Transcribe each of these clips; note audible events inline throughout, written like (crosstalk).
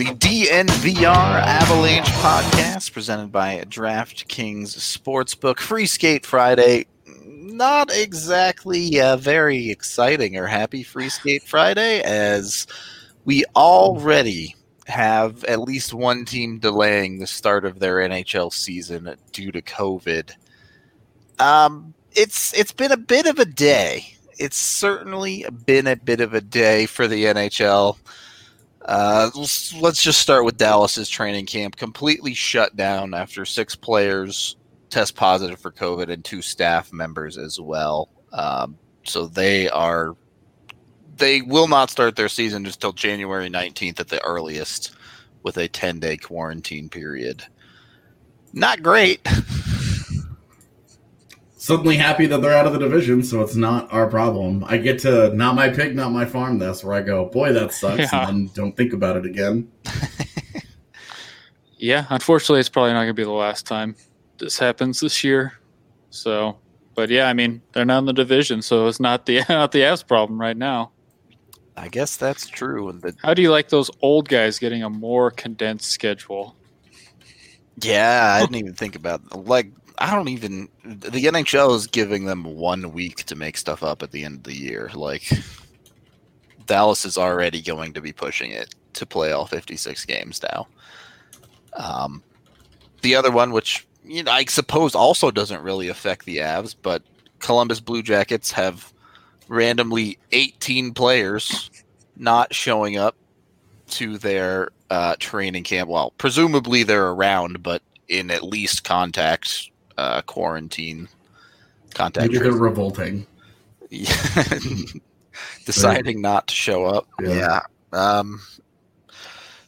The DNVR Avalanche podcast presented by DraftKings Sportsbook. Free Skate Friday. Not exactly a very exciting or happy Free Skate Friday, as we already have at least one team delaying the start of their NHL season due to COVID. Um, it's it's been a bit of a day. It's certainly been a bit of a day for the NHL. Uh, let's, just start with Dallas's training camp, completely shut down after six players test positive for COVID and two staff members as well. Um, so they are they will not start their season until January 19th at the earliest with a 10 day quarantine period. Not great. (laughs) Suddenly happy that they're out of the division, so it's not our problem. I get to not my pig, not my farm. This where I go, boy, that sucks, Yeah. and then don't think about it again. (laughs) Yeah, unfortunately, it's probably not going to be the last time this happens this year. So, but yeah, I mean, they're not in the division, so it's not the (laughs) not the Avs problem right now. I guess that's true. And the, How do you like those old guys getting a more condensed schedule? yeah, I didn't even think about like I don't even the NHL is giving them one week to make stuff up at the end of the year. Like Dallas is already going to be pushing it to play all 56 games now. Um, the other one, which you know, I suppose also doesn't really affect the Avs, but Columbus Blue Jackets have randomly 18 players not showing up to their uh, training camp. Well, presumably they're around, but in at least contact uh, quarantine contact. Maybe they're tracing. revolting. Yeah. (laughs) deciding not to show up. Yeah. Yeah. Um,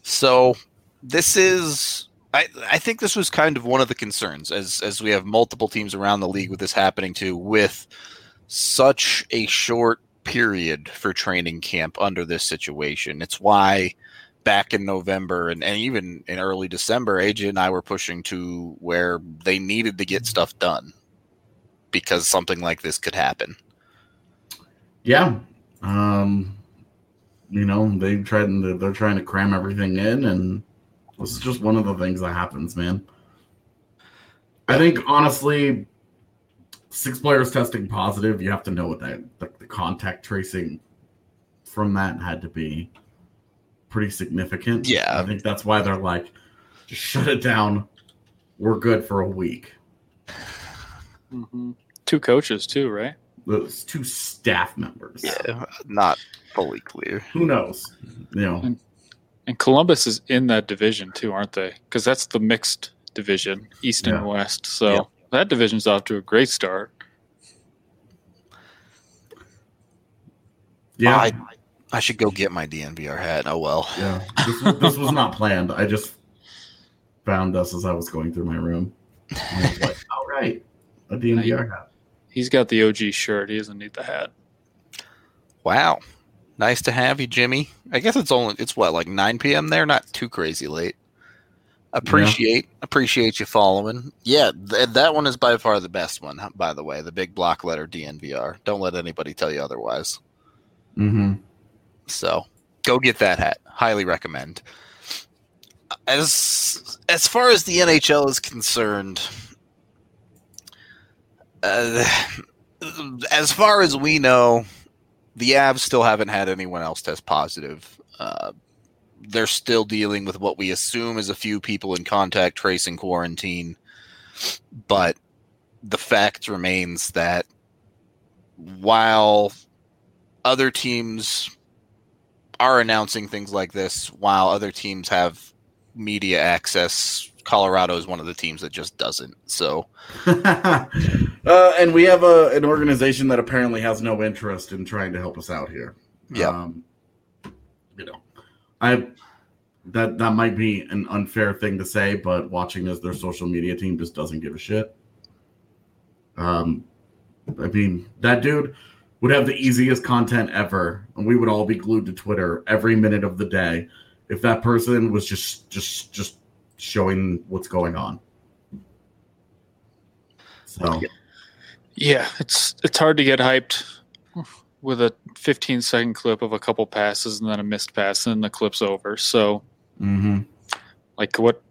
so this is I I think this was kind of one of the concerns as as we have multiple teams around the league with this happening too with such a short period for training camp under this situation. It's why back in November and, and even in early December, AJ and I were pushing to where they needed to get stuff done because something like this could happen. Yeah, um, you know they tried and they're trying to cram everything in, and this is just one of the things that happens, man. I think honestly, six players testing positive, you have to know what that the, the contact tracing from that had to be pretty significant. Yeah. I think that's why they're like, just shut it down. We're good for a week. Mm-hmm. Two coaches too, right? Those two staff members. Yeah, not fully clear. Who knows? You know. And Columbus is in that division too, aren't they? Because that's the mixed division, East Yeah. and West. So Yeah. that division's off to a great start. Yeah. I, I should go get my DNVR hat. Oh well. Yeah, this, was- this was not planned. I just found us as I was going through my room. And I was like, (laughs) all right, a DNVR hat. He's got the OG shirt. He doesn't need the hat. Wow. Nice to have you, Jimmy. I guess it's only it's what like 9 p.m. there, not too crazy late. Appreciate appreciate you following. Yeah, th- that one is by far the best one. By the way, the big block letter DNVR. Don't let anybody tell you otherwise. Mm-hmm. So go get that hat. Highly recommend. As as far as the NHL is concerned, uh, as far as we know, the Avs still haven't had anyone else test positive. Uh, they're still dealing with what we assume is a few people in contact tracing quarantine, but the fact remains that while other teams are announcing things like this while other teams have media access. Colorado is one of the teams that just doesn't. So (laughs) uh, and we have a, an organization that apparently has no interest in trying to help us out here. Yeah. Um, you know, I that that might be an unfair thing to say, but watching as their social media team just doesn't give a shit. Um, I mean, that dude would have the easiest content ever, and we would all be glued to Twitter every minute of the day if that person was just just just showing what's going on. So Yeah, it's it's hard to get hyped with a 15 second clip of a couple passes and then a missed pass and the clip's over. So Mm-hmm. like what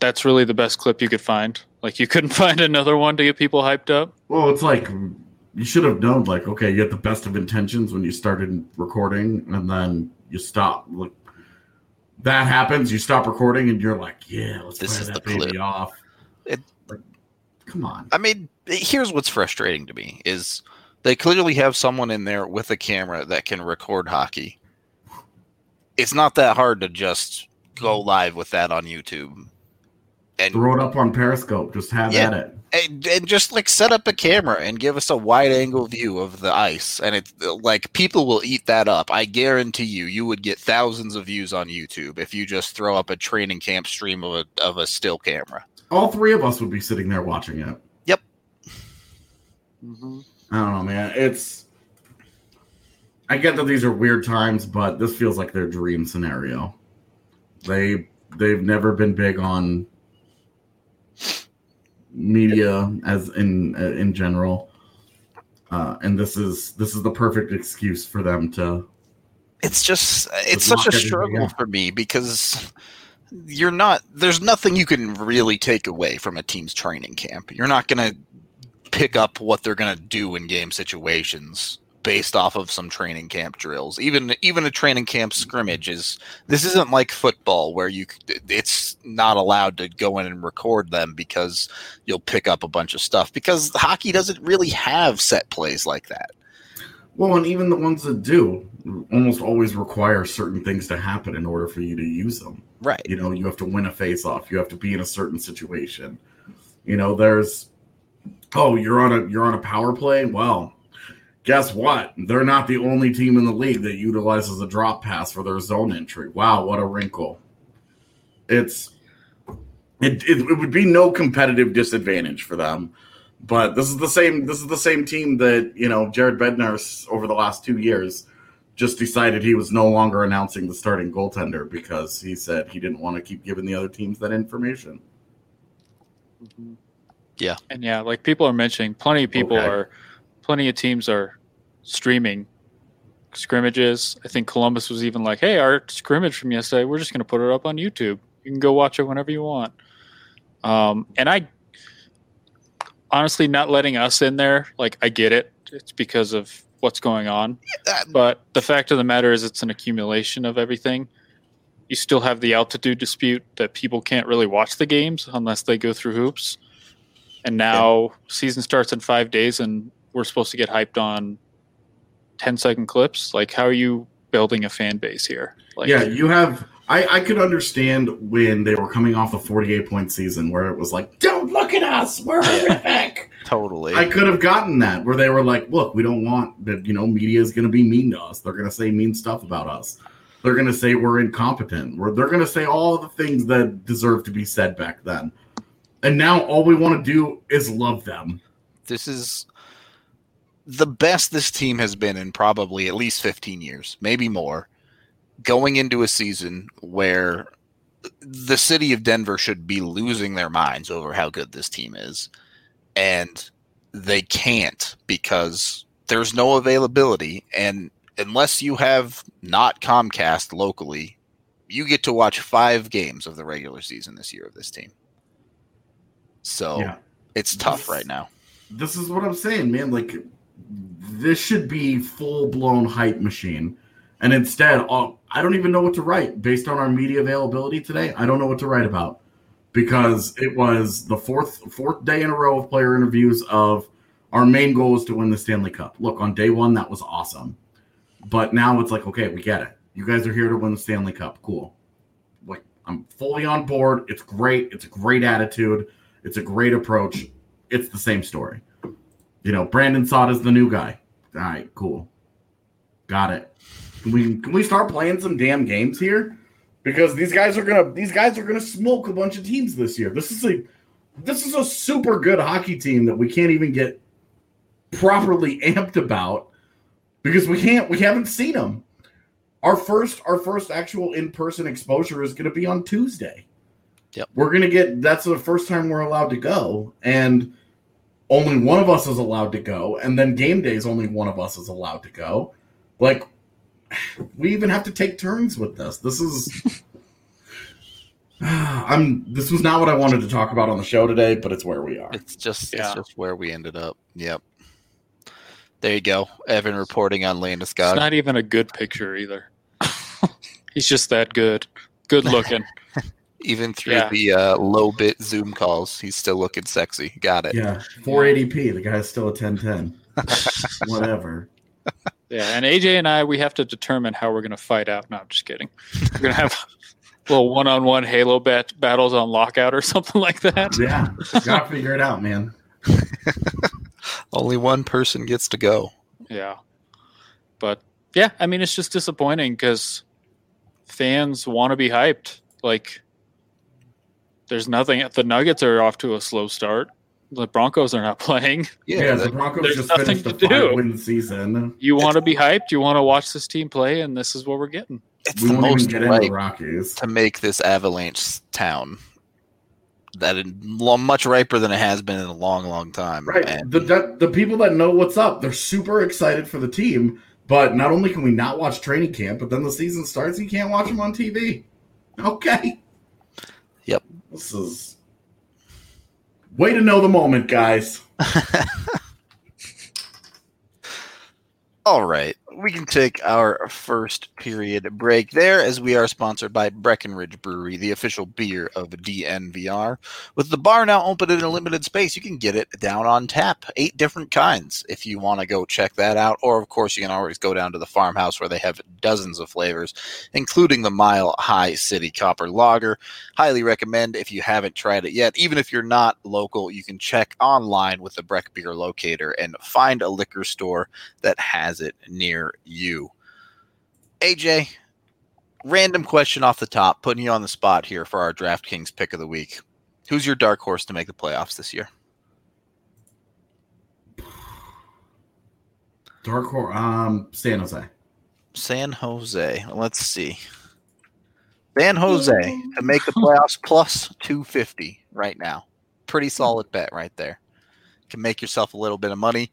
that's really the best clip you could find. Like you couldn't (laughs) find another one to get people hyped up. Well, it's like you should have known, like, okay, you had the best of intentions when you started recording, and then you stop. Like that happens, you stop recording, and you're like, yeah, let's This is that the baby clip. off. It- Like, come on. I mean, here's what's frustrating to me is they clearly have someone in there with a camera that can record hockey. It's not that hard to just go mm-hmm. live with that on YouTube. And Throw it up on Periscope. Just have Yeah. at it. and, and just like set up a camera and give us a wide angle view of the ice and it's like people will eat that up i guarantee you you would get thousands of views on youtube if you just throw up a training camp stream of a, of a still camera All three of us would be sitting there watching it. Yep. I don't know, man. It's. I get that these are weird times, but this feels like their dream scenario. They they've never been big on media as in uh, in general, uh, and this is this is the perfect excuse for them to. it's just it's such a struggle for me because you're not there's nothing you can really take away from a team's training camp. You're not going to pick up what they're going to do in game situations based off of some training camp drills. Even even a training camp scrimmage is this isn't like football where you it's not allowed to go in and record them because you'll pick up a bunch of stuff because hockey doesn't really have set plays like that. Well, and even the ones that do almost always require certain things to happen in order for you to use them. right. You know you have to win a face off you have to be in a certain situation. You know there's oh you're on a you're on a power play? Well guess what they're not the only team in the league that utilizes a drop pass for their zone entry wow what a wrinkle it's it, it, it would be no competitive disadvantage for them but this is the same this is the same team that you know jared bednar over the last two years just decided he was no longer announcing the starting goaltender because he said he didn't want to keep giving the other teams that information. Mm-hmm. Yeah. And yeah, like people are mentioning, plenty of people Okay. are, plenty of teams are streaming scrimmages. I think Columbus was even like, hey, our scrimmage from yesterday, we're just going to put it up on YouTube. You can go watch it whenever you want. Um, and I, honestly, not letting us in there, like, I get it. It's because of what's going on. But the fact of the matter is, it's an accumulation of everything. You still have the altitude dispute that people can't really watch the games unless they go through hoops. And now season starts in five days, and we're supposed to get hyped on 10 second clips. Like, how are you building a fan base here? Like, yeah, you have. I, I could understand when they were coming off a 48 point season where it was like, don't look at us, we're (laughs) horrific. totally I could have gotten that where they were like, look, we don't want that, you know, media is going to be mean to us. They're going to say mean stuff about us. They're going to say we're incompetent. We're, they're going to say all the things that deserve to be said back then. And now all we want to do is love them. this is the best this team has been in probably at least 15 years, maybe more. Going into a season where the city of Denver should be losing their minds over how good this team is. And they can't because there's no availability. And unless you have not Comcast locally, you get to watch five games of the regular season this year of this team. So Yeah. it's tough This- right now. This is what I'm saying, man. Like, this should be full blown hype machine. And instead, uh, I don't even know what to write based on our media availability today. I don't know what to write about because it was the fourth fourth day in a row of player interviews of our main goal is to win the Stanley Cup. Look, on day one that was awesome, but now it's like, okay, we get it. You guys are here to win the Stanley Cup. Cool. Like I'm fully on board. It's great. It's a great attitude. It's a great approach. It's the same story. You know, Brandon Saad is the new guy. All right, cool. Got it. Can we can we start playing some damn games here? Because these guys are gonna these guys are gonna smoke a bunch of teams this year. This is a this is a super good hockey team that we can't even get properly (laughs) amped about because we can't we haven't seen them. Our first our first actual in-person exposure is gonna be on Tuesday. Yep. We're gonna get that's the first time we're allowed to go. And only one of us is allowed to go, and then game days only one of us is allowed to go. Like we even have to take turns with this. This is (sighs) I'm this was not what I wanted to talk about on the show today, but it's where we are. It's just yeah. it's just where we ended up. Yep. There you go. Evan reporting on Landeskog. It's not even a good picture either. (laughs) He's just that good. Good looking. (laughs) even through yeah. the uh, low bit Zoom calls. He's still looking sexy. Got it. Yeah, 480p. The guy's still a 1010. (laughs) Whatever. Yeah, and AJ and I, we have to determine how we're going to fight out. No, I'm just kidding. We're going to have (laughs) little one-on-one Halo bat- battles on lockout or (laughs) something like that. Yeah, gotta figure it out, man. Only one person gets to go. Yeah, but yeah, I mean, it's just disappointing because fans want to be hyped. Like there's nothing. The Nuggets are off to a slow start. The Broncos are not (laughs) playing. Yeah, yeah the Broncos there's just nothing finished the Win season. You want to be hyped. You want to watch this team play, and this is what we're getting. It's we the most get Rockies to make this Avalanche town that is much riper than it has been in a long, long time. Right. And the, the people that know what's up, they're super excited for the team. But not only can we not watch training camp, but then the season starts, you can't watch them on TV. Okay. Yep. This is way to know the moment, guys. (laughs) All right we can take our first period break there as we are sponsored by Breckenridge Brewery, the official beer of DNVR. With the bar now open in a limited space, you can get it down on tap, eight different kinds if you want to go check that out. Or, of course, you can always go down to the farmhouse where they have dozens of flavors, including the Mile High City Copper Lager. Highly recommend if you haven't tried it yet. Even if you're not local, you can check online with the Breck Beer Locator and find a liquor store that has it near you. AJ, random question off the top, putting you on the spot here for our DraftKings pick of the week. Who's your dark horse to make the playoffs this year? Dark horse, um, San Jose. San Jose. Let's see. San Jose to make the playoffs plus 250 right now. Pretty solid bet right there can make yourself a little bit of money.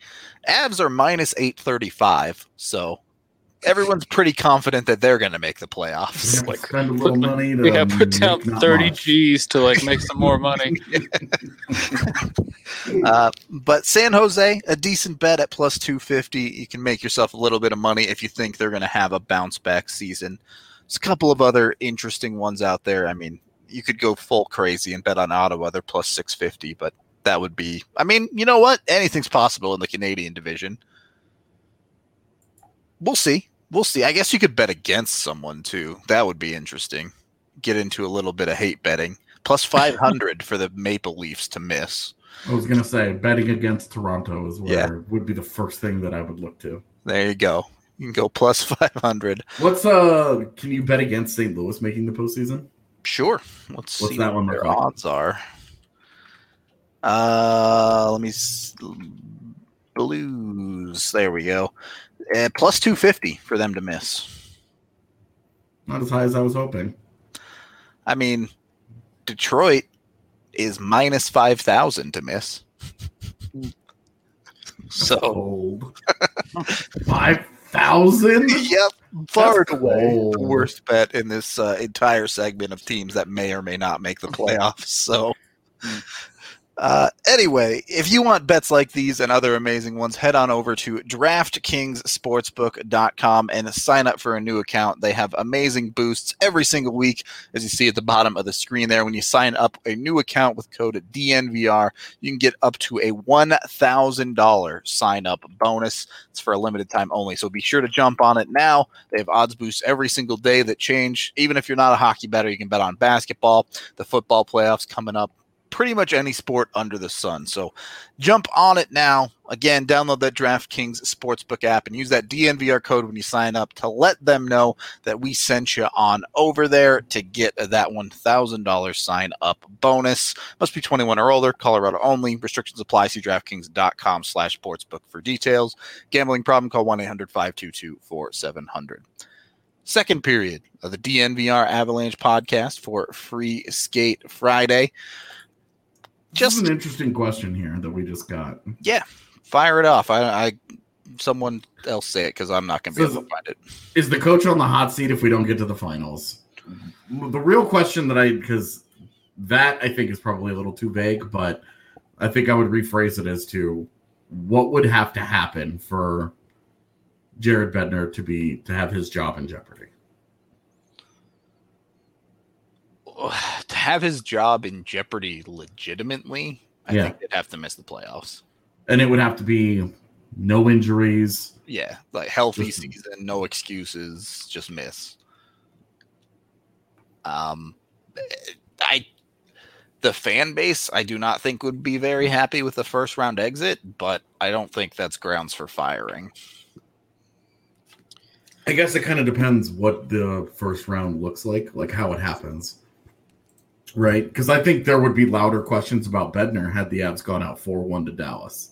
Avs are minus 835, so everyone's pretty confident that they're going to make the playoffs. Like, spend a little put, money. To, yeah, put down thirty much. G's to like make some more money. (laughs) (laughs) uh, but San Jose, a decent bet at plus two fifty. You can make yourself a little bit of money if you think they're going to have a bounce back season. There's a couple of other interesting ones out there. I mean, you could go full crazy and bet on Ottawa. They're plus six fifty, but that would be. I mean, you know what? Anything's possible in the Canadian division. We'll see. We'll see. I guess you could bet against someone too. That would be interesting. Get into a little bit of hate betting. Plus (laughs) 500 for the Maple Leafs to miss. I was going to say betting against Toronto is where yeah. would be the first thing that I would look to. There you go. You can go plus 500. What's uh can you bet against St. Louis making the postseason? Sure. Let's What's see that what one their odds are. Uh, let me s- blues. There we go. Uh, plus two fifty for them to miss. Not as high as I was hoping. I mean, Detroit is minus five thousand to miss. (laughs) so (laughs) five thousand. Yep, far and away the worst bet in this uh, entire segment of teams that may or may not make the playoffs. So. (laughs) Uh, anyway, if you want bets like these and other amazing ones, head on over to DraftKingsSportsbook.com and sign up for a new account. They have amazing boosts every single week, as you see at the bottom of the screen there. When you sign up a new account with code DNVR, you can get up to a $1,000 sign up bonus. It's for a limited time only, so be sure to jump on it now. They have odds boosts every single day that change. Even if you're not a hockey better, you can bet on basketball, the football playoffs coming up pretty much any sport under the sun. So jump on it now. Again, download that DraftKings Sportsbook app and use that DNVR code when you sign up to let them know that we sent you on over there to get that $1,000 sign up bonus. Must be 21 or older, Colorado only. Restrictions apply. See DraftKings.com slash sportsbook for details. Gambling problem, call 1 800 522 4700 second period of the DNVR Avalanche podcast for Free Skate Friday. Just an interesting question here that we just got. Yeah, fire it off. I, I someone else say it because I'm not going to be able to find it. Is the coach on the hot seat if we don't get to the finals? The real question that I because that I think is probably a little too vague, but I think I would rephrase it as to what would have to happen for Jared Bednar to be to have his job in jeopardy. (sighs) To have his job in jeopardy legitimately, I Yeah. think they'd have to miss the playoffs. And it would have to be no injuries. Yeah, like healthy Just- season, no excuses, just miss. Um, I the fan base I do not think would be very happy with the first round exit, but I don't think that's grounds for firing. I guess it kind of depends what the first round looks like, like how it happens. Right? Because I think there would be louder questions about Bednar had the Avs gone out 4 1 to Dallas.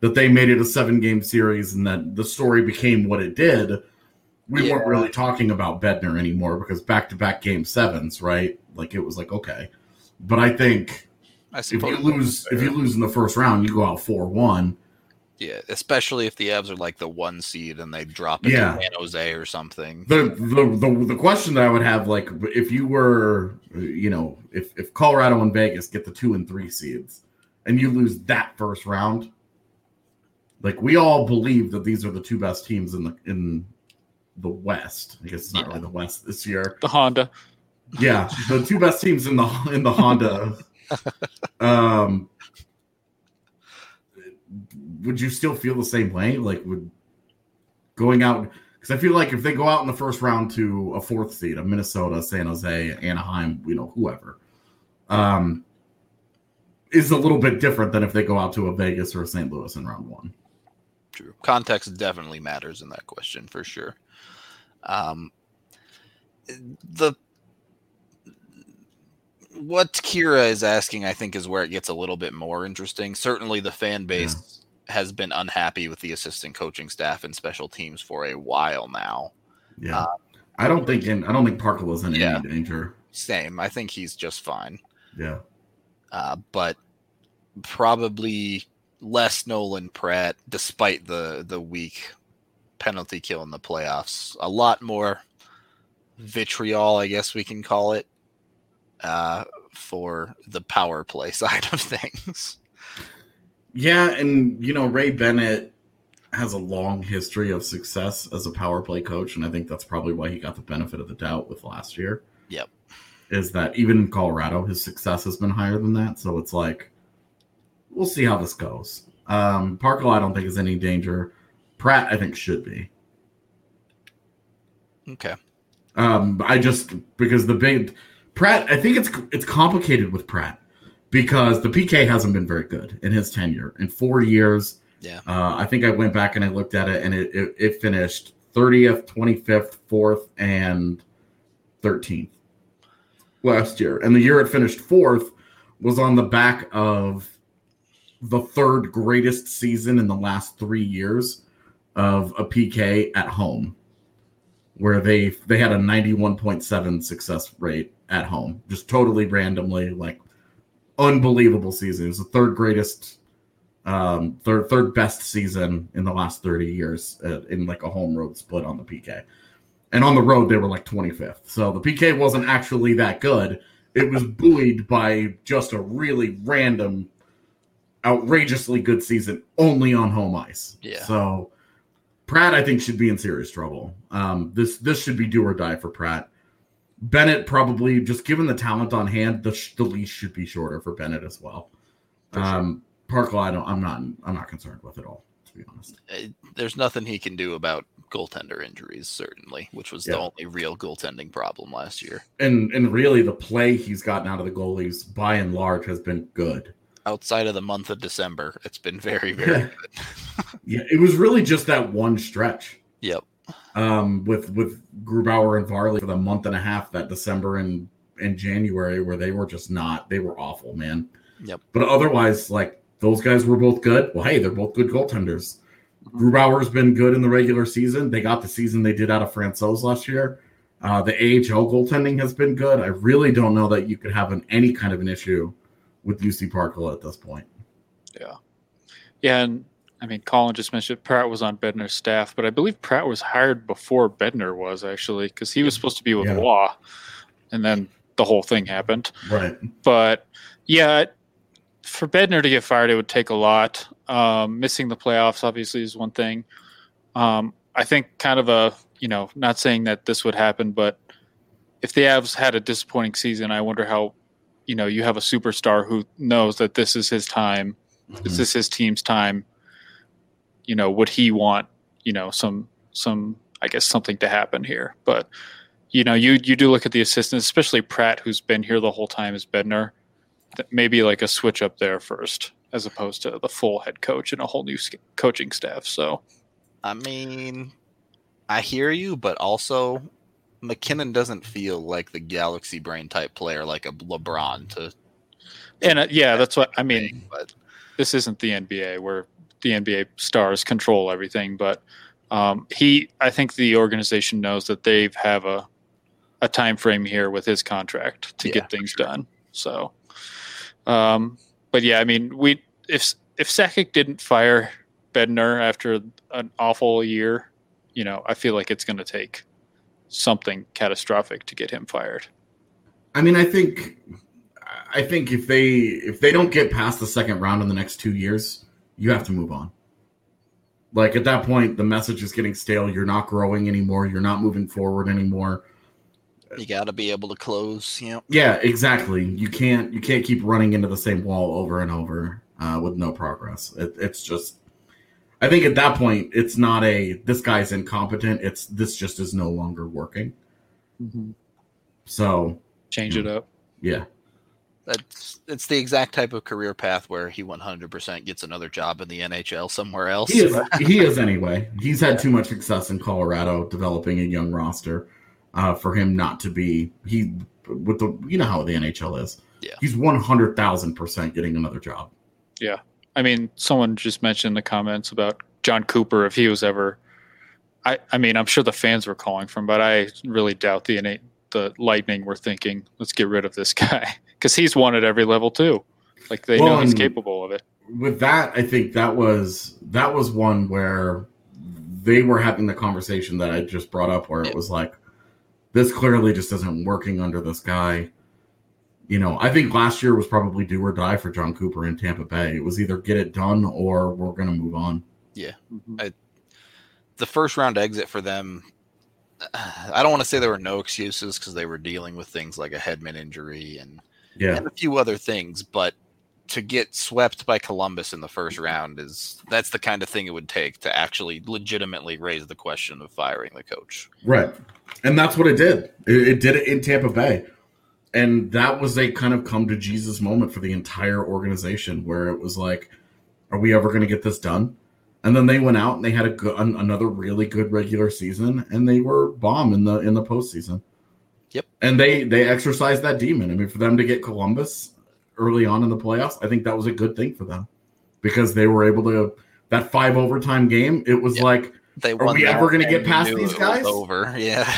That they made it a seven game series and that the story became what it did. We weren't really talking about Bednar anymore because back to back game sevens, right? Like it was like, okay. But I think I if you lose if you lose in the first round, you go out 4 1. Yeah, especially if the Avs are like the one seed and they drop into Yeah. San Jose or something. the, the the the question that I would have, like, if you were, you know, if if Colorado and Vegas get the two and three seeds, and you lose that first round, like we all believe that these are the two best teams in the in the West. I guess it's not Yeah. really the West this year. The Honda. Yeah, the two best teams in the in the Honda. (laughs) um, would you still feel the same way? Like, would going out? Because I feel like if they go out in the first round to a fourth seed, a Minnesota, San Jose, Anaheim, you know, whoever, um, is a little bit different than if they go out to a Vegas or a St. Louis in round one. True. Context definitely matters in that question for sure. Um, the what Kira is asking, I think, is where it gets a little bit more interesting. Certainly, the fan base has been unhappy with the assistant coaching staff and special teams for a while now. Yeah, Uh, I don't think in, I don't think Parkkila was in Yeah. any danger. Same. I think he's just fine. Yeah, uh, but probably less Nolan Pratt, despite the the weak penalty kill in the playoffs. A lot more vitriol, I guess we can call it, uh, for the power play (laughs) side of things. Yeah, and you know Ray Bennett has a long history of success as a power play coach, and I think that's probably why he got the benefit of the doubt with last year. Yep. Is that even in Colorado, his success has been higher than that. So it's like, we'll see how this goes. Um, Parkkila, I don't think is any danger. Pratt, I think should be. Okay. Um, I just because the big Pratt, I think it's it's complicated with Pratt because the PK hasn't been very good in his tenure in four years. Yeah. Uh, I think I went back and I looked at it, and it it, it finished thirtieth, twenty fifth, fourth, and thirteenth last year, and the year it finished fourth was on the back of the third greatest season in the last three years of a PK at home where they they had a 91.7 success rate at home just totally randomly like unbelievable season it was the third greatest um third third best season in the last 30 years uh, in like a home road split on the pk and on the road they were like 25th so the pk wasn't actually that good it was buoyed by just a really random outrageously good season only on home ice Yeah. so Pratt, I think, should be in serious trouble. Um, this this should be do or die for Pratt. Bennett probably, just given the talent on hand, the, sh- the leash should be shorter for Bennett as well. Sure. Um, Parkkila, I don't, I'm not, I'm not concerned with at all, to be honest. Uh, There's nothing he can do about goaltender injuries, certainly, which was the only real goaltending problem last year. And and really, the play he's gotten out of the goalies, by and large, has been good. Outside of the month of December, it's been very, very Yeah. (laughs) good. (laughs) Yeah, it was really just that one stretch. Yep. Um, with with Grubauer and Varley for the month and a half that December and and January where they were just not they were awful, man. Yep. But otherwise, like those guys were both good. Well, hey, they're both good goaltenders. Grubauer's been good in the regular season. They got the season they did out of Francouz last year. Uh, the AHL goaltending has been good. I really don't know that you could have an, any kind of an issue with Jussi Parkkila at this point. Yeah, and I mean, Colin just mentioned Pratt was on Bednar's staff, but I believe Pratt was hired before Bednar was actually because he was supposed to be with Yeah. Law, and then the whole thing happened. Right. But yeah, for Bednar to get fired, it would take a lot. Um, missing the playoffs obviously is one thing. Um, I think kind of a you know, not saying that this would happen, but if the Avs had a disappointing season, I wonder how you know you have a superstar who knows that this is his time this is his team's time. You know, would he want, you know, some some I guess something to happen here? But you know, you you do look at the assistants, especially Pratt, who's been here the whole time as Bednar. That maybe like a switch up there first, as opposed to the full head coach and a whole new sk- coaching staff. So I mean, I hear you, but also MacKinnon doesn't feel like the galaxy brain type player like a LeBron to. and uh, yeah, that's what I mean. but this isn't the NBA where the NBA stars control everything, but um, he, I think the organization knows that they have a a time frame here with his contract to Yeah, get things done. So, um, but yeah, I mean, we if if Sakic didn't fire Bednar after an awful year, you know, I feel like it's going to take something catastrophic to get him fired. I mean, I think, I think if they if they don't get past the second round in the next two years, you have to move on. Like at that point, the message is getting stale. You're not growing anymore. You're not moving forward anymore. you got to be able to close. You know, Yeah, exactly. You can't you can't keep running into the same wall over and over uh, with no progress. It, it's just, I think at that point, it's not a this guy's incompetent. It's this just is no longer working. So Change it up. yeah, that's it's the exact type of career path where he 100% gets another job in the NHL somewhere else. he is he is (laughs) anyway. He's had too much success in Colorado developing a young roster uh, for him not to be he with the you know how the NHL is. Yeah. he's one hundred thousand percent getting another job. Yeah, I mean, someone just mentioned in the comments about Jon Cooper if he was ever. I, I mean, I'm sure the fans were calling for him, but I really doubt the innate, the Lightning were thinking, let's get rid of this (laughs) guy because he's won at every level too. Like they Well, know he's capable of it. with that, I think that was that was one where they were having the conversation that I just brought up, where it was like, this clearly just isn't working under this guy. You know, I think last year was probably do or die for Jon Cooper in Tampa Bay. It was either get it done or we're going to move on. Yeah. Mm-hmm. The first round exit for them. (sighs) I don't want to say there were no excuses because they were dealing with things like a Hedman injury and Yeah, and a few other things, but to get swept by Columbus in the first round is that's the kind of thing it would take to actually legitimately raise the question of firing the coach. right. And that's what it did. It, it did it in Tampa Bay. And that was a kind of come to Jesus moment for the entire organization where it was like, are we ever going to get this done? And then they went out and they had a good, an, another really good regular season, and they were bomb in the in the postseason. Yep. And they they exercised that demon. I mean, for them to get Columbus early on in the playoffs, I think that was a good thing for them because they were able to that five overtime game. It was Yep. like, They Are we ever gonna get past these guys? Over, (laughs) yeah.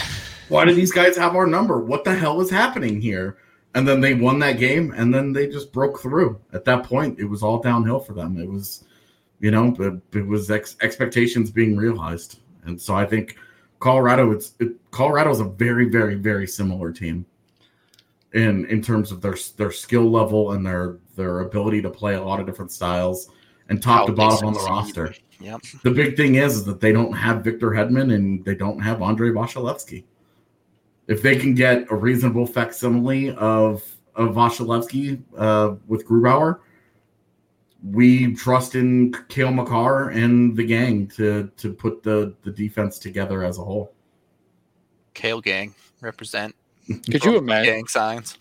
why do these guys have our number? What the hell is happening here? And then they won that game, and then they just broke through. At that point, it was all downhill for them. It was, you know, it, it was ex- expectations being realized, and so I think Colorado. It's it, Colorado's a very, very, very similar team in in terms of their their skill level and their their ability to play a lot of different styles and top to bottom on the roster. Yep. The big thing is, is that they don't have Victor Hedman and they don't have Andrei Vasilevskiy. If they can get a reasonable facsimile of of Vasilevskiy uh, with Grubauer, we trust in Cale Makar and the gang to to put the the defense together as a whole. Kale gang represent. Could you imagine? gang signs?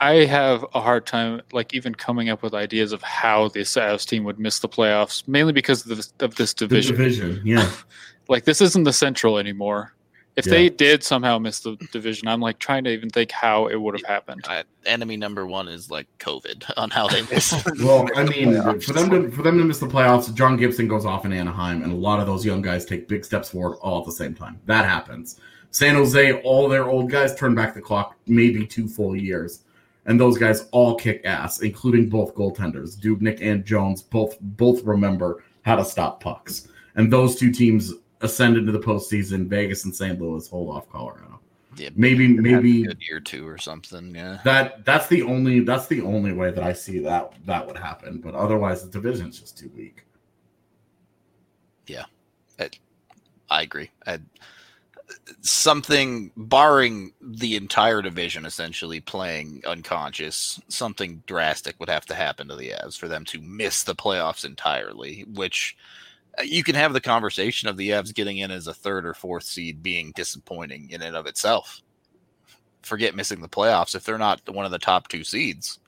I have a hard time, like even coming up with ideas of how the Avs team would miss the playoffs, mainly because of this, of this The division. division, yeah, (laughs) Like this isn't the Central anymore. If Yeah. they did somehow miss the division, I'm like trying to even think how it would have happened. Uh, enemy number one is like COVID (laughs) on how they (laughs) miss. Well, I the (laughs) mean, playoffs. for them to for them to miss the playoffs, John Gibson goes off in Anaheim, and a lot of those young guys take big steps forward all at the same time. That happens. San Jose, all their old guys turn back the clock maybe two full years, and those guys all kick ass, including both goaltenders, Dubnyk and Jones. Both both remember how to stop pucks, and those two teams ascend into the postseason. Vegas and St. Louis hold off Colorado. Yeah, Maybe a maybe good year two or something. Yeah. that that's the only that's the only way that I see that that would happen. But otherwise, the division's just too weak. Yeah, I agree. I, something barring the entire division essentially playing unconscious, something drastic would have to happen to the Avs for them to miss the playoffs entirely. Which Uh, you can have the conversation of the Avs getting in as a third or fourth seed being disappointing in and of itself. Forget missing the playoffs if they're not one of the top two seeds.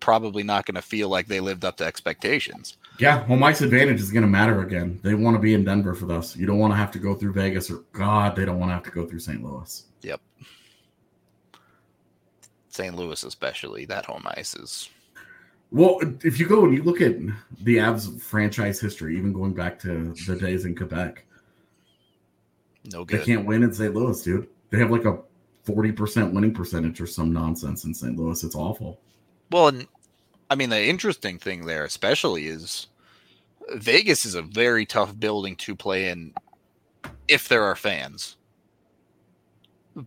Probably not going to feel like they lived up to expectations. Yeah, well, Mike's advantage is going to matter again. They want to be in Denver for this. You don't want to have to go through Vegas, or God, they don't want to have to go through St. Louis. Yep. St. Louis, especially that home ice is Well, if you go and you look at the Avs franchise history, even going back to the days in Quebec, no they can't win in St. Louis, dude. They have like a forty percent winning percentage or some nonsense in St. Louis. It's awful. Well, and I mean, the interesting thing there, especially, is Vegas is a very tough building to play in if there are fans.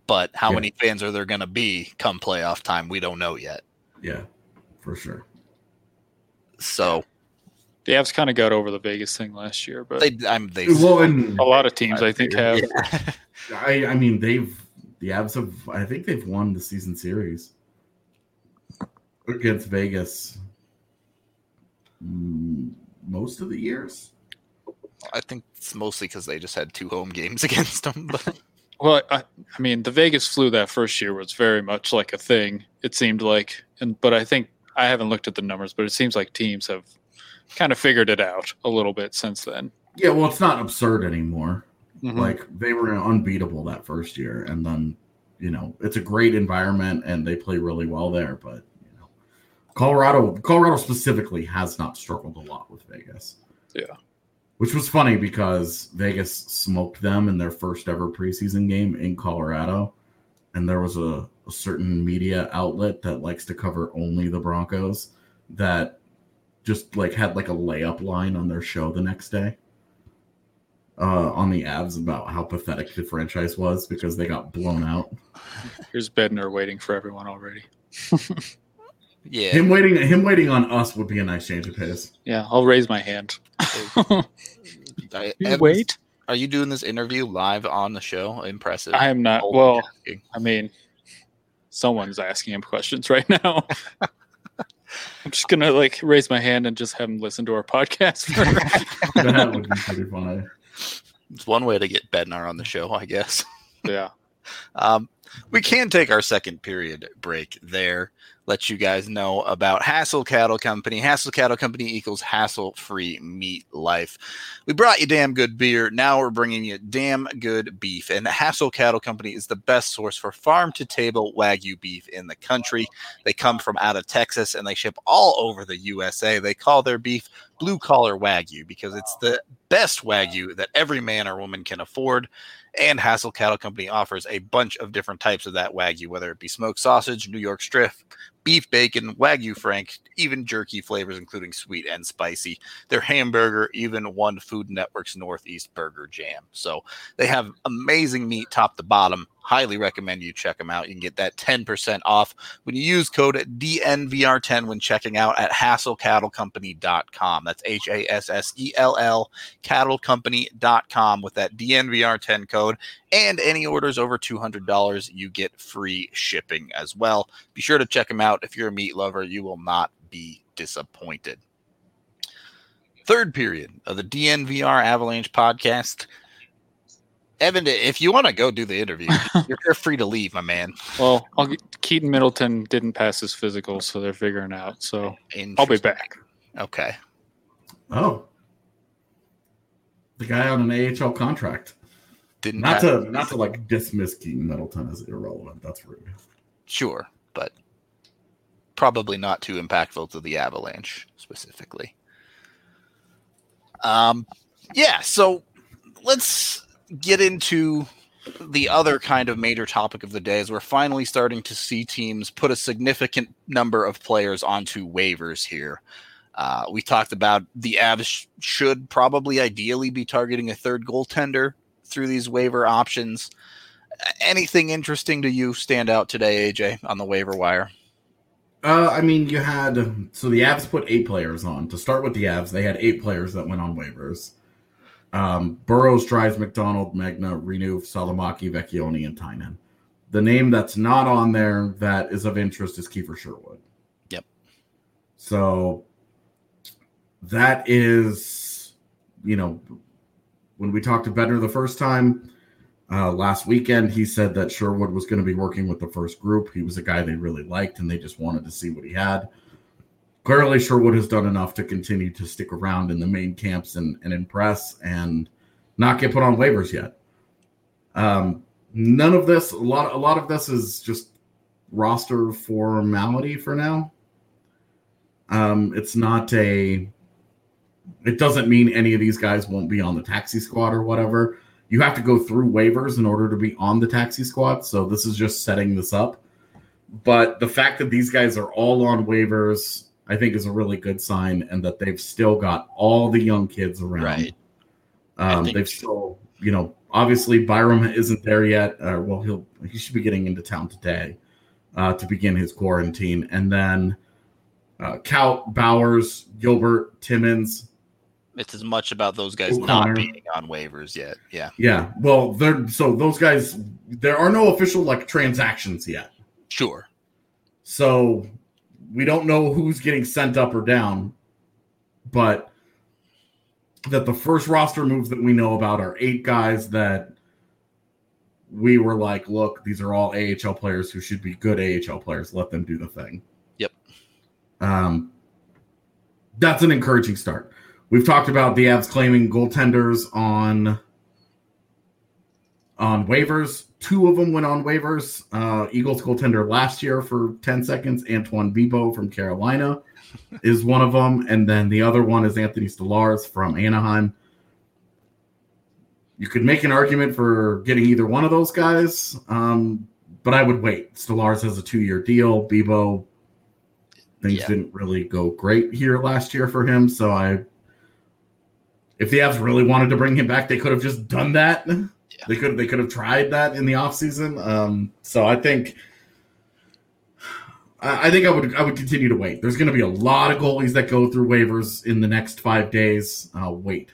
But how Yeah. many fans are there going to be come playoff time? We don't know yet. Yeah, for sure. So The Avs kind of got over the Vegas thing last year, but they, I'm they. Well, and a lot of teams I think have. Yeah. (laughs) I, I mean, they've the Avs have. I think they've won the season series against Vegas mm, most of the years. I think it's mostly because they just had two home games (laughs) against them. But Well, I, I mean, the Vegas flu that first year was very much like a thing. It seemed like, and but I think I haven't looked at the numbers, but it seems like teams have kind of figured it out a little bit since then. Yeah, well, it's not absurd anymore. Mhm. Like they were unbeatable that first year, and then you know it's a great environment and they play really well there. But you know, Colorado, Colorado specifically has not struggled a lot with Vegas. Yeah. which was funny because Vegas smoked them in their first ever preseason game in Colorado, and there was a certain media outlet that likes to cover only the Broncos that just like had like a layup line on their show the next day uh, on the Avs about how pathetic the franchise was because they got blown out. Here's Bednar waiting for everyone already. (laughs) yeah, Him waiting, him waiting on us would be a nice change of pace. Yeah, I'll raise my hand. I, (laughs) You wait. Are you doing this interview live on the show? Impressive. I am not. Well. I mean, someone's asking him questions right now. (laughs) I'm just gonna like raise my hand and just have him listen to our podcast. For, (laughs) (laughs) That would be pretty funny. It's one way to get Bednar on the show, I guess. yeah. Um, we can take our second period break there. Let you guys know about Hassell Cattle Company. Hassell Cattle Company equals hassle free meat life. We brought you damn good beer. Now we're bringing you damn good beef. And Hassell Cattle Company is the best source for farm to table Wagyu beef in the country. They come from out of Texas and they ship all over the USA. They call their beef blue collar Wagyu because it's the best Wagyu that every man or woman can afford. And Hassell Cattle Company offers a bunch of different types of that Wagyu, whether it be smoked sausage, New York strip, beef bacon, Wagyu Frank, even jerky flavors, including sweet and spicy. Their hamburger even won Food Network's Northeast Burger Jam. So they have amazing meat top to bottom. Highly recommend you check them out. You can get that 10% off when you use code DNVR10 when checking out at hassellcattlecompany.com. That's H A S S E L L cattlecompany.com with that DNVR10 code. And any orders over $200, you get free shipping as well. Be sure to check them out. If you're a meat lover, you will not be disappointed. Third period of the DNVR Avalanche podcast. Evan, if you want to go do the interview, (laughs) you're, you're free to leave, my man. Well, I'll get, Keaton Middleton didn't pass his physical, so they're figuring out. So I'll be back. Okay. Oh, the guy on an AHL contract. Didn't Not to not to like dismiss Keaton Middleton as irrelevant. That's rude. Sure, but probably not too impactful to the Avalanche specifically. Um, yeah, so let's get into the other kind of major topic of the day is we're finally starting to see teams put a significant number of players onto waivers here. Uh, we talked about the Avs should probably ideally be targeting a third goaltender through these waiver options. Anything interesting to you stand out today, AJ, on the waiver wire? Uh, I mean, you had so the Avs put eight players on. To start with the Avs, they had eight players that went on waivers. Um, Burroughs, Drives, MacDonald, Megna, Renouf, Salomaki, Vecchione, and Tynan. The name that's not on there that is of interest is Kiefer Sherwood. Yep. So that is, you know, when we talked to Bednar the first time uh, last weekend, he said that Sherwood was going to be working with the first group. He was a guy they really liked, and they just wanted to see what he had. Clearly, Sherwood has done enough to continue to stick around in the main camps and, and impress and not get put on waivers yet. Um, none of this, a lot, a lot of this is just roster formality for now. Um, it's not a it doesn't mean any of these guys won't be on the taxi squad or whatever. You have to go through waivers in order to be on the taxi squad. So this is just setting this up. But the fact that these guys are all on waivers, I think, is a really good sign, and that they've still got all the young kids around. Right. Um, they've still, you know, obviously Byram isn't there yet. Uh, well, he'll he should be getting into town today uh, to begin his quarantine, and then uh, Kaut, Bowers, Gilbert, Timmins, It's as much about those guys O'Connor. not being on waivers yet. Yeah, Yeah, well, they're so those guys. There are no official like transactions yet, sure. so we don't know who's getting sent up or down. But that the first roster moves that we know about are eight guys that we were like, look, these are all AHL players who should be good AHL players. Let them do the thing. Yep. Um, that's an encouraging start. We've talked about the Avs claiming goaltenders on on waivers. Two of them went on waivers. Uh, Eagles goaltender last year for 10 seconds, Antoine Bibeau from Carolina (laughs) is one of them. And then the other one is Anthony Stolarz from Anaheim. You could make an argument for getting either one of those guys, um, but I would wait. Stolarz has a two year deal. Bibeau, things Yeah. didn't really go great here last year for him. So I, if the Avs really wanted to bring him back, they could have just done that. (laughs) They could they could have tried that in the offseason. Um, so I think I I think I would I would continue to wait. There's going to be a lot of goalies that go through waivers in the next five days. Uh, wait.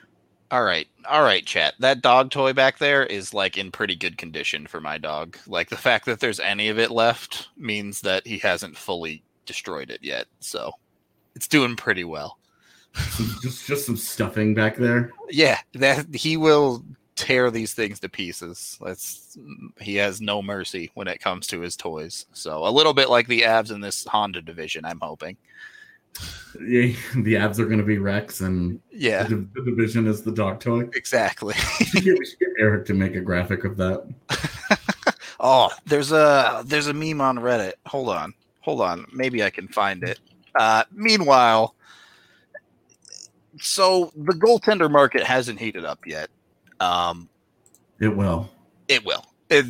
All right, all right, chat. That dog toy back there is like in pretty good condition for my dog. Like the fact that there's any of it left means that he hasn't fully destroyed it yet. So it's doing pretty well. Just just some stuffing back there. Yeah, that he will tear these things to pieces. That's he has no mercy when it comes to his toys. So a little bit like the Avs in this Honda division, I'm hoping. Yeah, (laughs) the Avs are going to be Rex, and Yeah, the, the division is the dog toy. exactly. (laughs) We should, get, we should get Eric to make a graphic of that. (laughs) oh, there's a there's a meme on Reddit. Hold on. Hold on. Maybe I can find it. Uh meanwhile, so the goaltender market hasn't heated up yet. Um It will. It will. It,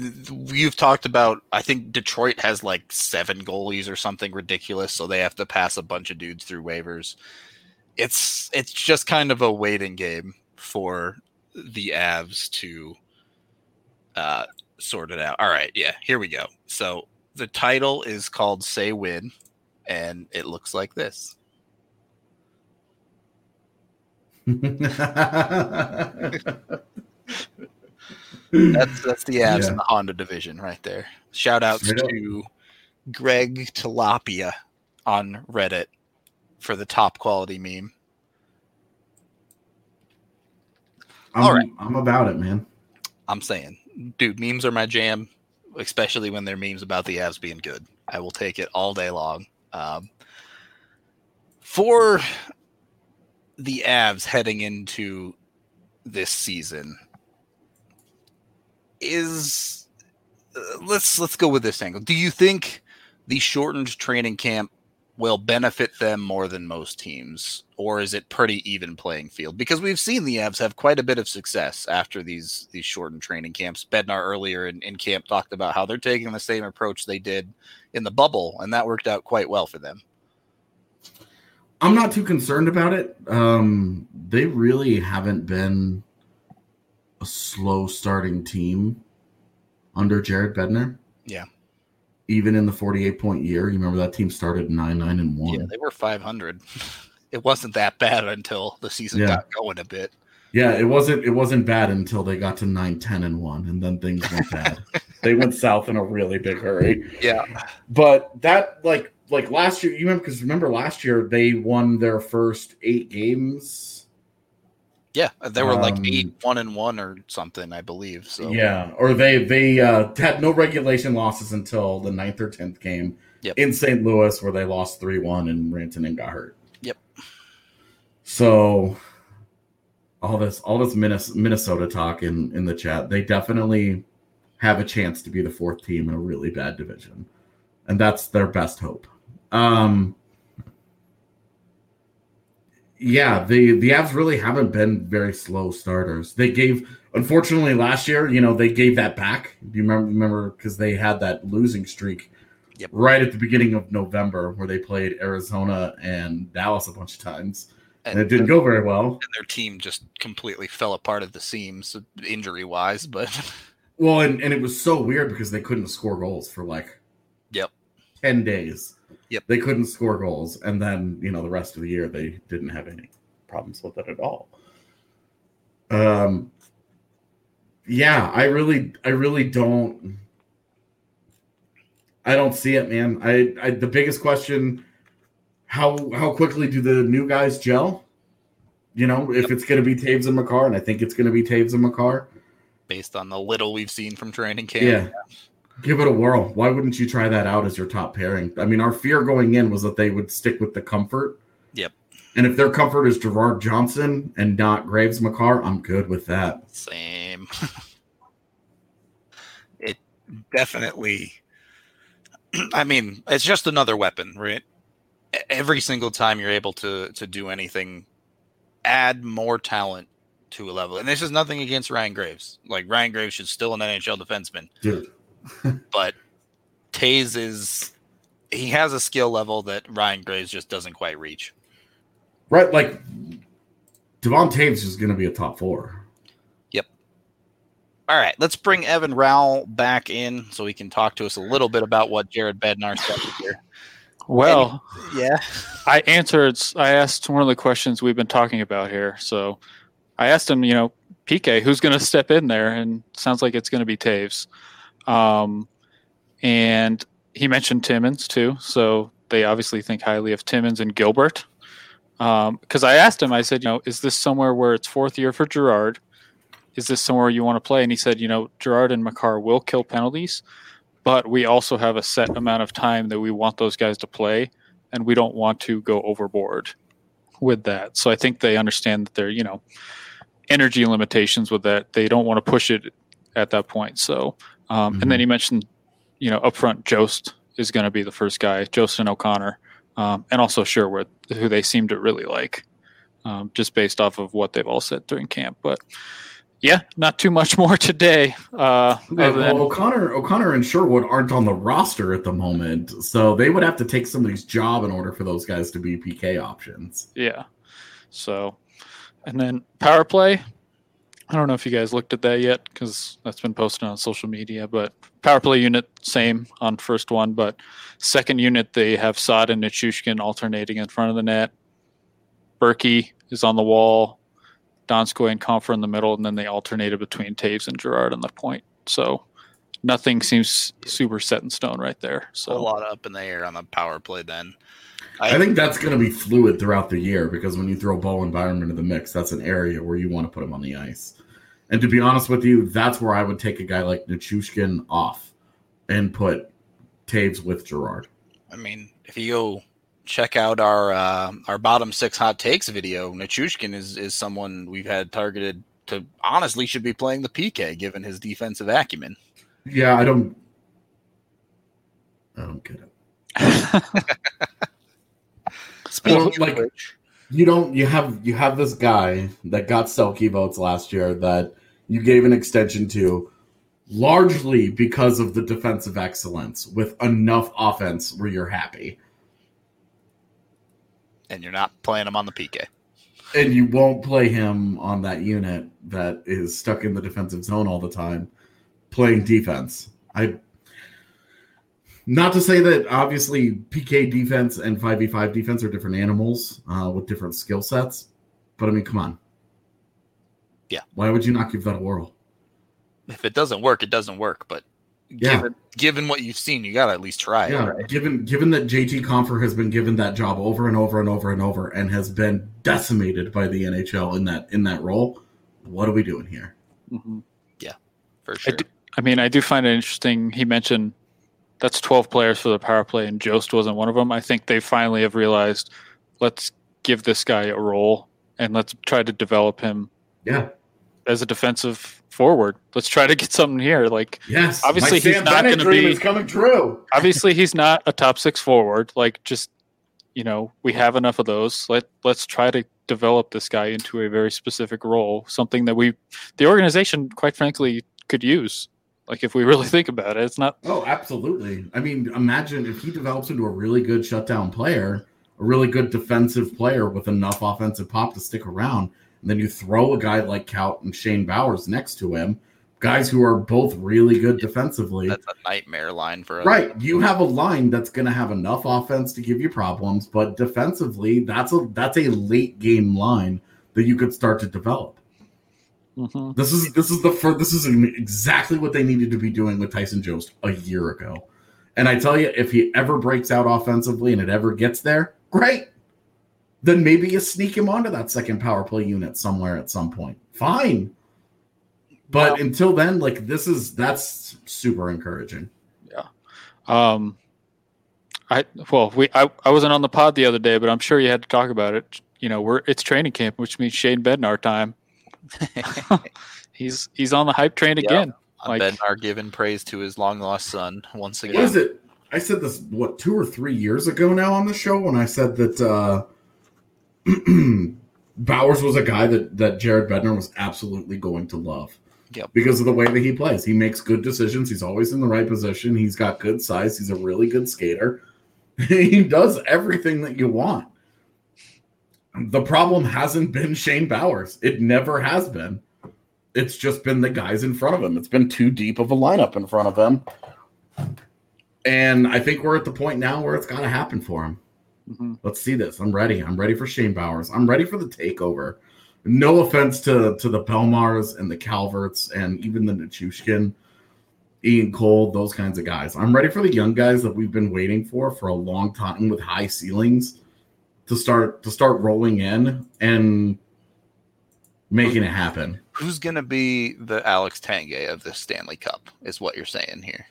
you've talked about. I think Detroit has like seven goalies or something ridiculous, so they have to pass a bunch of dudes through waivers. It's it's just kind of a waiting game for the Avs to uh, sort it out. All right, yeah, here we go. So the title is called "Say Win," and it looks like this. That's that's the Avs Yeah. in the Honda division right there. Shout outs Straight up. to Greg Tilapia on Reddit for the top quality meme. I'm, All right. I'm about it, man. I'm saying, dude, memes are my jam, especially when they're memes about the Avs being good. I will take it all day long. Um, for the Avs heading into this season, is uh, let's let's go with this angle. Do you think the shortened training camp will benefit them more than most teams, or is it pretty even playing field? Because we've seen the Avs have quite a bit of success after these these shortened training camps. Bednar earlier in, in camp talked about how they're taking the same approach they did in the bubble, and that worked out quite well for them. I'm not too concerned about it. Um, they really haven't been a slow starting team under Jared Bednar. Yeah. Even in the 48 point year, you remember that team started 9 9 and 1. Yeah, they were 500. (laughs) It wasn't that bad until the season Yeah. got going a bit. Yeah, it wasn't it wasn't bad until they got to 9 10 and 1 and then things went bad. (laughs) they went south in a really big hurry. Yeah. But that like like last year, you remember because remember last year they won their first 8 games. Yeah. They were like Um, eight, one and one or something, I believe. So Yeah, or they they uh, had no regulation losses until the ninth or tenth game Yep. in St. Louis, where they lost three one and Rantanen and got hurt. Yep. So all this all this Minnesota talk in in the chat, they definitely have a chance to be the fourth team in a really bad division, and that's their best hope. Um, yeah, the the Avs really haven't been very slow starters. They gave, unfortunately, last year, you know, they gave that back. Do you remember? Remember because they had that losing streak Yep. right at the beginning of November, where they played Arizona and Dallas a bunch of times, and it didn't go very well. and their team just completely fell apart at the seams, injury wise. (laughs) But Well, and, and it was so weird because they couldn't score goals for like Yep. 10 days. Yep. They couldn't score goals. And then, you know, the rest of the year they didn't have any problems with it at all. Um yeah, I really I really don't I don't see it, man. I, I the biggest question how how quickly do the new guys gel? You know, if it's going to be Toews and Makar, and I think it's going to be Toews and Makar. based on the little we've seen from training camp, Yeah. Give it a whirl. Why wouldn't you try that out as your top pairing? I mean, our fear going in was that they would stick with the comfort. Yep. And if their comfort is Girard Johnson and not Graves Makar, I'm good with that. same. (laughs) it definitely. I mean, it's just another weapon, right? Every single time you're able to to do anything, add more talent to a level. And this is nothing against Ryan Graves. Like Ryan Graves should still an NHL defenseman, Dude. But Toews is he has a skill level that Ryan Graves just doesn't quite reach. Right, like Devon Toews is going to be a top four. Yep. All right, let's bring Evan Rawal back in so he can talk to us a little bit about what Jared Bednar said here. (laughs) Well, Yeah. I answered. I asked one of the questions we've been talking about here. So I asked him, you know, PK, who's going to step in there? And sounds like it's going to be Toews. Um, and he mentioned Timmins too. So they obviously think highly of Timmins and Gilbert. Because I asked him, I said, you know, is this somewhere where it's fourth year for Girard? Is this somewhere you want to play? And he said, you know, Girard and Makar will kill penalties, but we also have a set amount of time that we want those guys to play and we don't want to go overboard with that. So I think they understand that there, you know, energy limitations with that. They don't want to push it at that point. So, um, and then you mentioned, you know, up front, Jost is going to be the first guy, Jost and O'Connor, um, and also Sherwood, who they seem to really like, um, just based off of what they've all said during camp. But yeah, not too much (laughs) more today. Uh, Yeah, than- well, O'Connor, O'Connor and Sherwood aren't on the roster at the moment, so they would have to take somebody's job in order for those guys to be PK options. Yeah. So, and then power play. I don't know if you guys looked at that yet because that's been posted on social media. But power play unit same on first one, but second unit they have Saad and Nichushkin alternating in front of the net. Berkey is on the wall, Donskoy and Compher in the middle, and then they alternated between Toews and Girard on the point. So nothing seems super set in stone right there. So a lot up in the air on the power play then. I think that's going to be fluid throughout the year because when you throw Bowen Byram into the mix, that's an area where you want to put him on the ice. And to be honest with you, that's where I would take a guy like Nichushkin off and put Toews with Girard. I mean, if you go check out our uh, our bottom six hot takes video, Nichushkin is is someone we've had targeted to honestly should be playing the PK given his defensive acumen. Yeah, I don't. I don't get it. (laughs) Speaking Well, of like- which, you don't you have you have this guy that got Selke votes last year that you gave an extension to largely because of the defensive excellence with enough offense where you're happy and you're not playing him on the PK. and you won't play him on that unit that is stuck in the defensive zone all the time playing defense i not to say that obviously pk defense and 5v5 defense are different animals uh, with different skill sets but i mean come on Yeah. why would you not give that a whirl If it doesn't work, it doesn't work. But Yeah. given given what you've seen, you gotta at least try yeah it. Right? given given that jt Compher has been given that job over and over and over and over and has been decimated by the nhl in that in that role what are we doing here Mhm. For I, sure. do, I mean, I do find it interesting. He mentioned that's 12 players for the power play, and Jost wasn't one of them. I think they finally have realized let's give this guy a role and let's try to develop him yeah as a defensive forward. Let's try to get something here. Like, Yes. Obviously, he's not gonna be- is coming true. (laughs) obviously, he's not a top six forward. Like, just you know, we have enough of those. Let let's try to develop this guy into a very specific role, something that we, the organization, quite frankly, could use. Like, if we really (laughs) think about it, it's not Oh, absolutely. I mean, imagine if he develops into a really good shutdown player, a really good defensive player with enough offensive pop to stick around, and then you throw a guy like Kaut and Shane Bowers next to him, guys who are both really good defensively. That's a nightmare line for us. Right, you have a line that's going to have enough offense to give you problems, but defensively, that's a that's a late game line that you could start to develop. Mhm. This is this is the fir- this is exactly what they needed to be doing with Tyson Jost a year ago. And I tell you, if he ever breaks out offensively and it ever gets there, great. Then maybe you sneak him onto that second power play unit somewhere at some point. Fine. But Well- until then, like this is that's super encouraging. Yeah. Um, I well, we I, I wasn't on the pod the other day, but I'm sure you had to talk about it. You know, we're it's training camp, which means Shane Bednar time. (laughs) he's he's on the hype train Yeah. again. Uh, Like- Bednar giving praise to his long lost son once again. is it? I said this what two or three years ago now on the show when I said that uh (clears throat) Bowers was a guy that that Jared Bednar was absolutely going to love. Yep. Because of the way that he plays. He makes good decisions. He's always in the right position. He's got good size. He's a really good skater. (laughs) he does everything that you want. The problem hasn't been Shane Bowers. It never has been. It's just been the guys in front of him. It's been too deep of a lineup in front of him. And I think we're at the point now where it's got to happen for him. Mhm. Let's see this. I'm ready. I'm ready for Shane Bowers. I'm ready for the takeover. No offense to to the Bellemares and the Calverts and even the Nichushkin, Ian Cole, those kinds of guys. I'm ready for the young guys that we've been waiting for for a long time with high ceilings to start to start rolling in and making it happen. Who's gonna be the Alex Tanguay of the Stanley Cup? Is what you're saying here?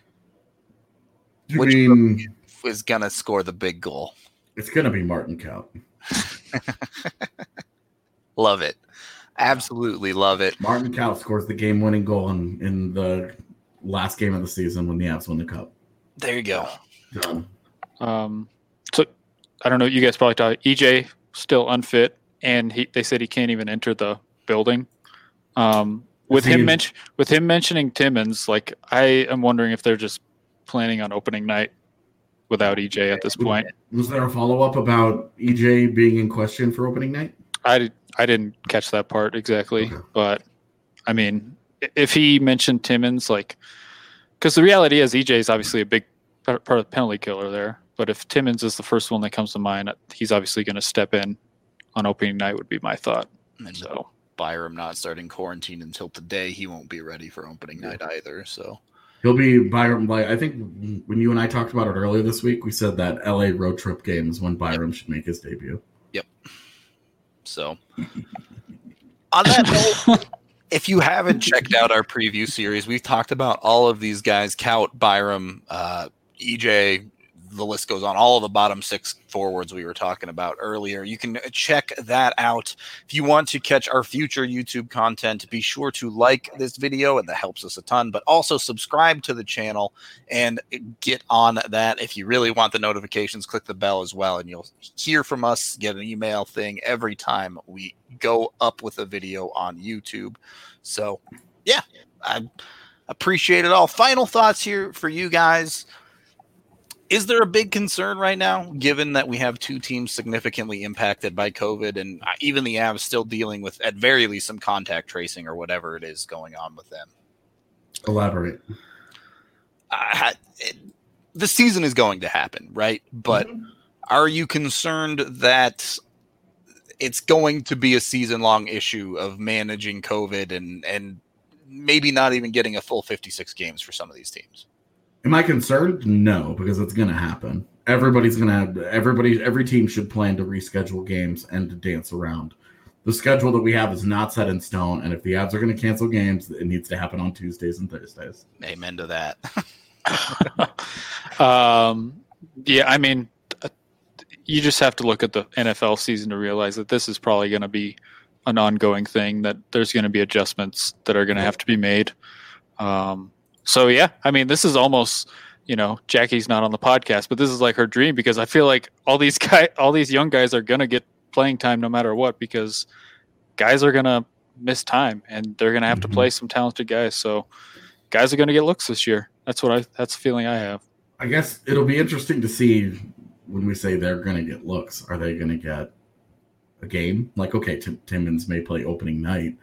I Which mean, Is gonna score the big goal? it's gonna be Martin Kaut. (laughs) Love it. Absolutely love it. Martin Kaut scores the game-winning goal in, in the last game of the season when the Avs won the cup. There you go. Done. Um, so I don't know. You guys probably talked. EJ still unfit, and he they said he can't even enter the building. Um, with him mention with him mentioning Timmins, like I am wondering if they're just planning on opening night without EJ at this point. Was there a follow-up about EJ being in question for opening night? I I didn't catch that part exactly, Okay. but I mean, if he mentioned Timmins, like, because the reality is EJ is obviously a big part of the penalty killer there. But if Timmins is the first one that comes to mind, he's obviously going to step in on opening night. Would be my thought. And So Byram not starting quarantine until today, he won't be ready for opening night either. So He'll be Byram. Like I think when you and I talked about it earlier this week, we said that LA road trip game is when Byram should make his debut. Yep. So, on that (laughs) note, if you haven't checked out our preview series, we've talked about all of these guys: Kaut, Byram, uh, EJ, the list goes on. All of the bottom six forwards we were talking about earlier. You can uh, check that out. If you want to catch our future YouTube content, be sure to like this video, and that helps us a ton. But also subscribe to the channel and get on that. If you really want the notifications, click the bell as well, and you'll hear from us, get an email thing every time we go up with a video on YouTube. So, yeah, I appreciate it all. Final thoughts here for you guys is there a big concern right now, given that we have two teams significantly impacted by COVID, and uh, even the Avs still dealing with, at very least, some contact tracing or whatever it is going on with them? Elaborate. Uh, it, the season is going to happen, right? But mm-hmm. are you concerned that it's going to be a season-long issue of managing COVID and and maybe not even getting a full 56 games for some of these teams? Am I concerned? No, because it's going to happen. Everybody's going to have everybody. Every team should plan to reschedule games and to dance around. The schedule that we have is not set in stone, and if the Avs are going to cancel games, it needs to happen on Tuesdays and Thursdays. Amen to that. (laughs) (laughs) um, yeah, I mean, you just have to look at the NFL season to realize that this is probably going to be an ongoing thing. That there's going to be adjustments that are going to have to be made. Um, so yeah, I mean, this is almost you know Jackie's not on the podcast, but this is like her dream because I feel like all these (laughs) guy, all these young guys are gonna get playing time no matter what because guys are gonna miss time and they're gonna have mm-hmm. to play some talented guys. So guys are gonna get looks this year. That's what I. That's the feeling I have. I guess it'll be interesting to see when we say they're gonna get looks. Are they gonna get a game? Like okay, Tim- Timmins may play opening night,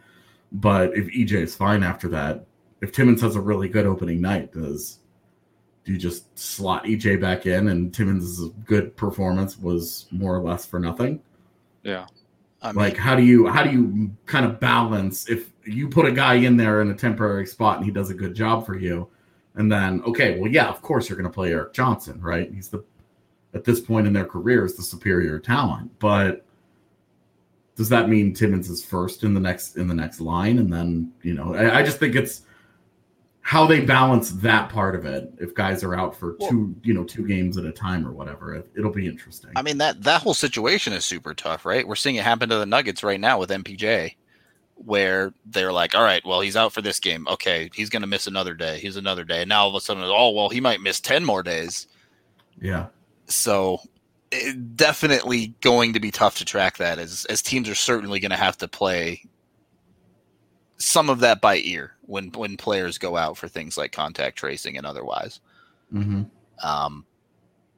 but if EJ is fine after that, if Timmins has a really good opening night, does do you just slot EJ back in and Timmins' good performance was more or less for nothing? Yeah. I mean, like how do you how do you kind of balance if you put a guy in there in a temporary spot and he does a good job for you, and then okay, well yeah, of course you're going to play Erik Johnson, right? He's the at this point in their careers the superior talent, but does that mean Timmins is first in the next in the next line? And then you know, I, I just think it's how they balance that part of it if guys are out for well, two you know two games at a time or whatever it, will be interesting. I mean that that whole situation is super tough right? We're seeing it happen to the nuggets right now with mpj where they're like all right well he's out for this game. Okay he's going to miss another day. He's another day. And now all of a sudden oh well he might miss 10 more days. Yeah. So it, definitely going to be tough to track that as as teams are certainly going to have to play some of that by ear when when players go out for things like contact tracing and otherwise. Mm-hmm. Um,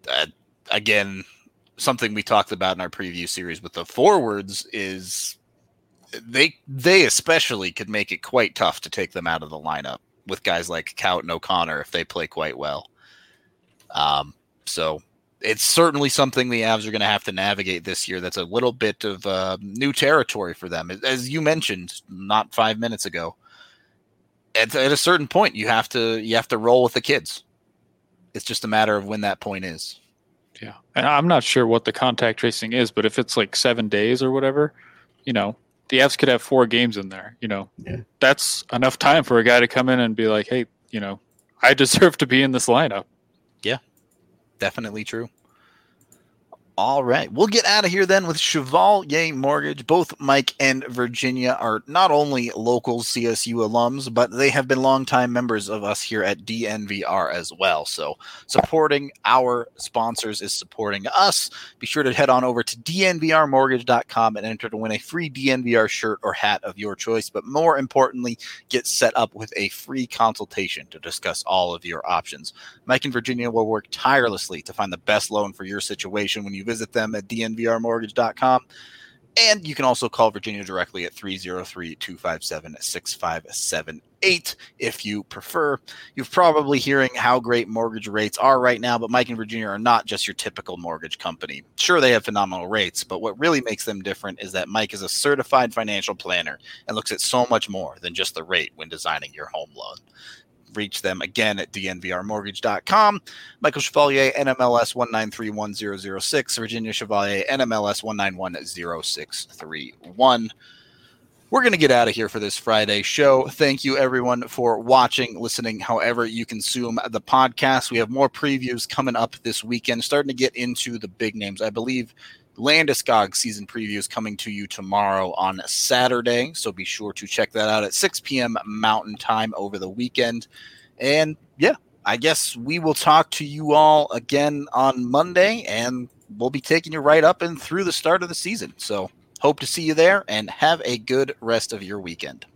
uh, again, something we talked about in our preview series with the forwards is they they especially could make it quite tough to take them out of the lineup with guys like Kaut and O'Connor if they play quite well. Um, so it's certainly something the Avs are going to have to navigate this year. That's a little bit of uh, new territory for them, as you mentioned not five minutes ago. At, at a certain point, you have to you have to roll with the kids. It's just a matter of when that point is. Yeah, and I'm not sure what the contact tracing is, but if it's like seven days or whatever, you know, the Avs could have four games in there. You know, yeah. that's enough time for a guy to come in and be like, "Hey, you know, I (laughs) deserve to be in this lineup." Definitely true. All right. We'll get out of here then with Chevalier Mortgage. Both Mike and Virginia are not only local CSU alums, but they have been longtime members of us here at DNVR as well. So supporting our sponsors is supporting us. Be sure to head on over to dnvrmortgage.com and enter to win a free DNVR shirt or hat of your choice. But more importantly, get set up with a free consultation to discuss all of your options. Mike and Virginia will work tirelessly to find the best loan for your situation when you visit them at dnvrmortgage.com. And you can also call Virginia directly at 303 257 6578 if you prefer. You're probably hearing how great mortgage rates are right now, but Mike and Virginia are not just your typical mortgage company. Sure, they have phenomenal rates, but what really makes them different is that Mike is a certified financial planner and looks at so much more than just the rate when designing your home loan reach them again at dnvrmortgage.com. Michael Chevalier, NMLS 1931006, Virginia Chevalier, NMLS 1910631. we're going to get out of here for this Friday show. Thank you, everyone, for watching, listening, however you consume the podcast. We have more previews coming up this weekend, starting to get into the big names. I believe Landeskog season preview is coming to you tomorrow on Saturday. So be sure to check that out at 6 p.m. Mountain Time over the weekend. And yeah, I guess we will talk to you all again on Monday, and we'll be taking you right up and through the start of the season. So hope to see you there and have a good rest of your weekend.